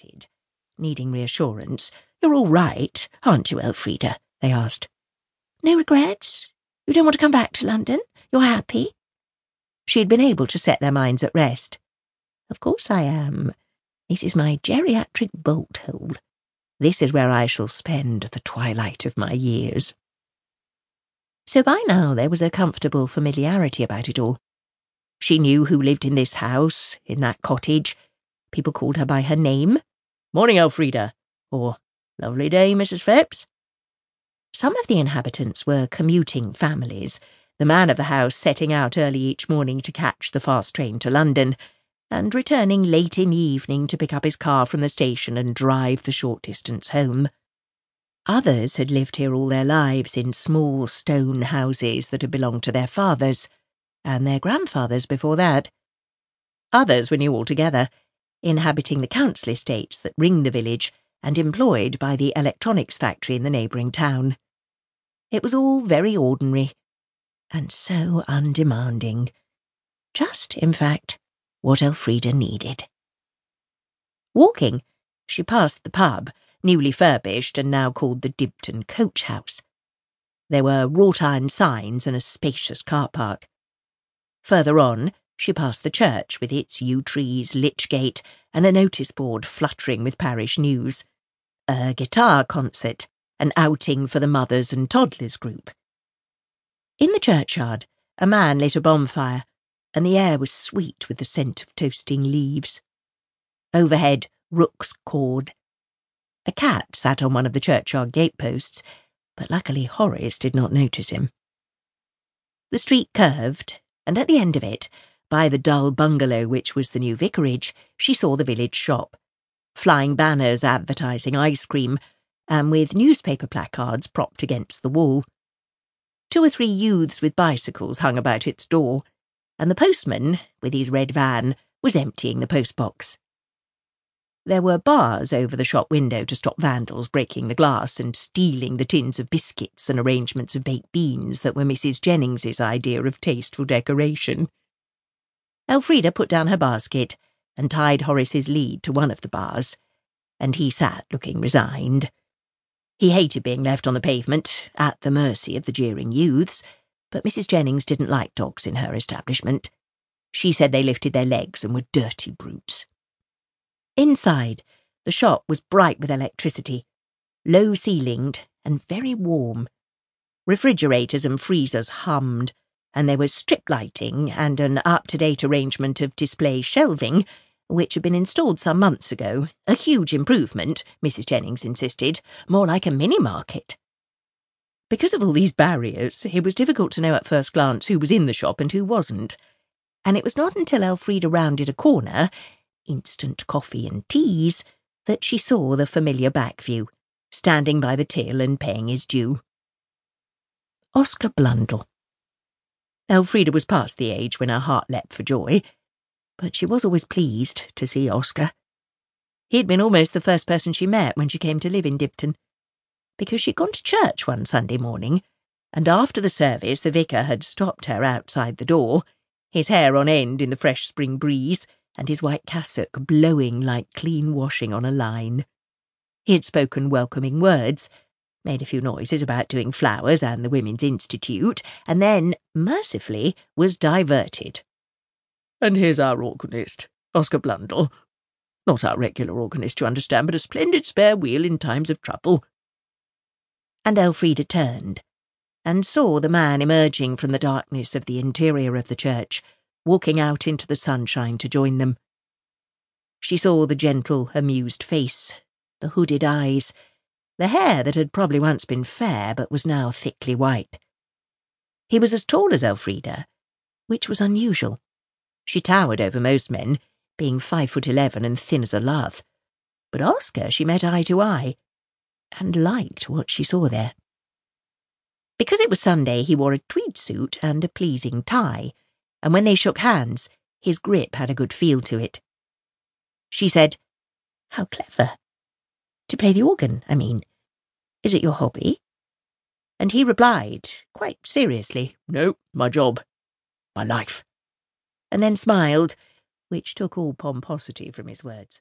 started, needing reassurance. You're all right, aren't you, Elfrida? they asked. No regrets? You don't want to come back to London? You're happy? She had been able to set their minds at rest. Of course I am. This is my geriatric bolt hole. This is where I shall spend the twilight of my years. So by now there was a comfortable familiarity about it all. She knew who lived in this house, in that cottage. People called her by her name. Morning, Elfrida. Or, lovely day, Mrs. Phipps. Some of the inhabitants were commuting families, the man of the house setting out early each morning to catch the fast train to London, and returning late in the evening to pick up his car from the station and drive the short distance home. Others had lived here all their lives in small stone houses that had belonged to their fathers, and their grandfathers before that. Others were new altogether, inhabiting the council estates that ring the village and employed by the electronics factory in the neighbouring town. It was all very ordinary, and so undemanding. Just, in fact, what Elfrida needed. Walking, she passed the pub, newly furbished and now called the Dibton Coach House. There were wrought iron signs and a spacious car park. Further on, she passed the church with its yew trees, lich gate, and a notice board fluttering with parish news. A guitar concert, an outing for the mothers and toddlers group. In the churchyard, a man lit a bonfire, and the air was sweet with the scent of toasting leaves. Overhead, rooks cawed. A cat sat on one of the churchyard gateposts, but luckily Horace did not notice him. The street curved, and at the end of it, by the dull bungalow which was the new vicarage, she saw the village shop, flying banners advertising ice cream, and with newspaper placards propped against the wall. Two or three youths with bicycles hung about its door, and the postman, with his red van, was emptying the postbox. There were bars over the shop window to stop vandals breaking the glass and stealing the tins of biscuits and arrangements of baked beans that were Mrs. Jennings's idea of tasteful decoration. Elfrida put down her basket and tied Horace's lead to one of the bars, and he sat looking resigned. He hated being left on the pavement, at the mercy of the jeering youths, but Mrs. Jennings didn't like dogs in her establishment. She said they lifted their legs and were dirty brutes. Inside, the shop was bright with electricity, low ceilinged and very warm. Refrigerators and freezers hummed, and there was strip lighting and an up to date arrangement of display shelving, which had been installed some months ago. A huge improvement, Mrs. Jennings insisted, more like a mini market. Because of all these barriers, it was difficult to know at first glance who was in the shop and who wasn't. And it was not until Elfrida rounded a corner, instant coffee and teas, that she saw the familiar back view, standing by the till and paying his due. Oscar Blundell. Elfrida was past the age when her heart leapt for joy, but she was always pleased to see Oscar. He'd been almost the first person she met when she came to live in Dibton, because she'd gone to church one Sunday morning, and after the service the vicar had stopped her outside the door, his hair on end in the fresh spring breeze, and his white cassock blowing like clean washing on a line. He had spoken welcoming words, made a few noises about doing flowers and the Women's Institute, and then, mercifully, was diverted. And here's our organist, Oscar Blundell. Not our regular organist, you understand, but a splendid spare wheel in times of trouble. And Elfrida turned, and saw the man emerging from the darkness of the interior of the church, walking out into the sunshine to join them. She saw the gentle, amused face, the hooded eyes, the hair that had probably once been fair but was now thickly white. He was as tall as Elfrida, which was unusual. She towered over most men, being five foot eleven and thin as a lath. But Oscar she met eye to eye, and liked what she saw there. Because it was Sunday, he wore a tweed suit and a pleasing tie, and when they shook hands, his grip had a good feel to it. She said, How clever. To play the organ, I mean. Is it your hobby? And he replied, quite seriously, No, my job. My life. And then smiled, which took all pomposity from his words.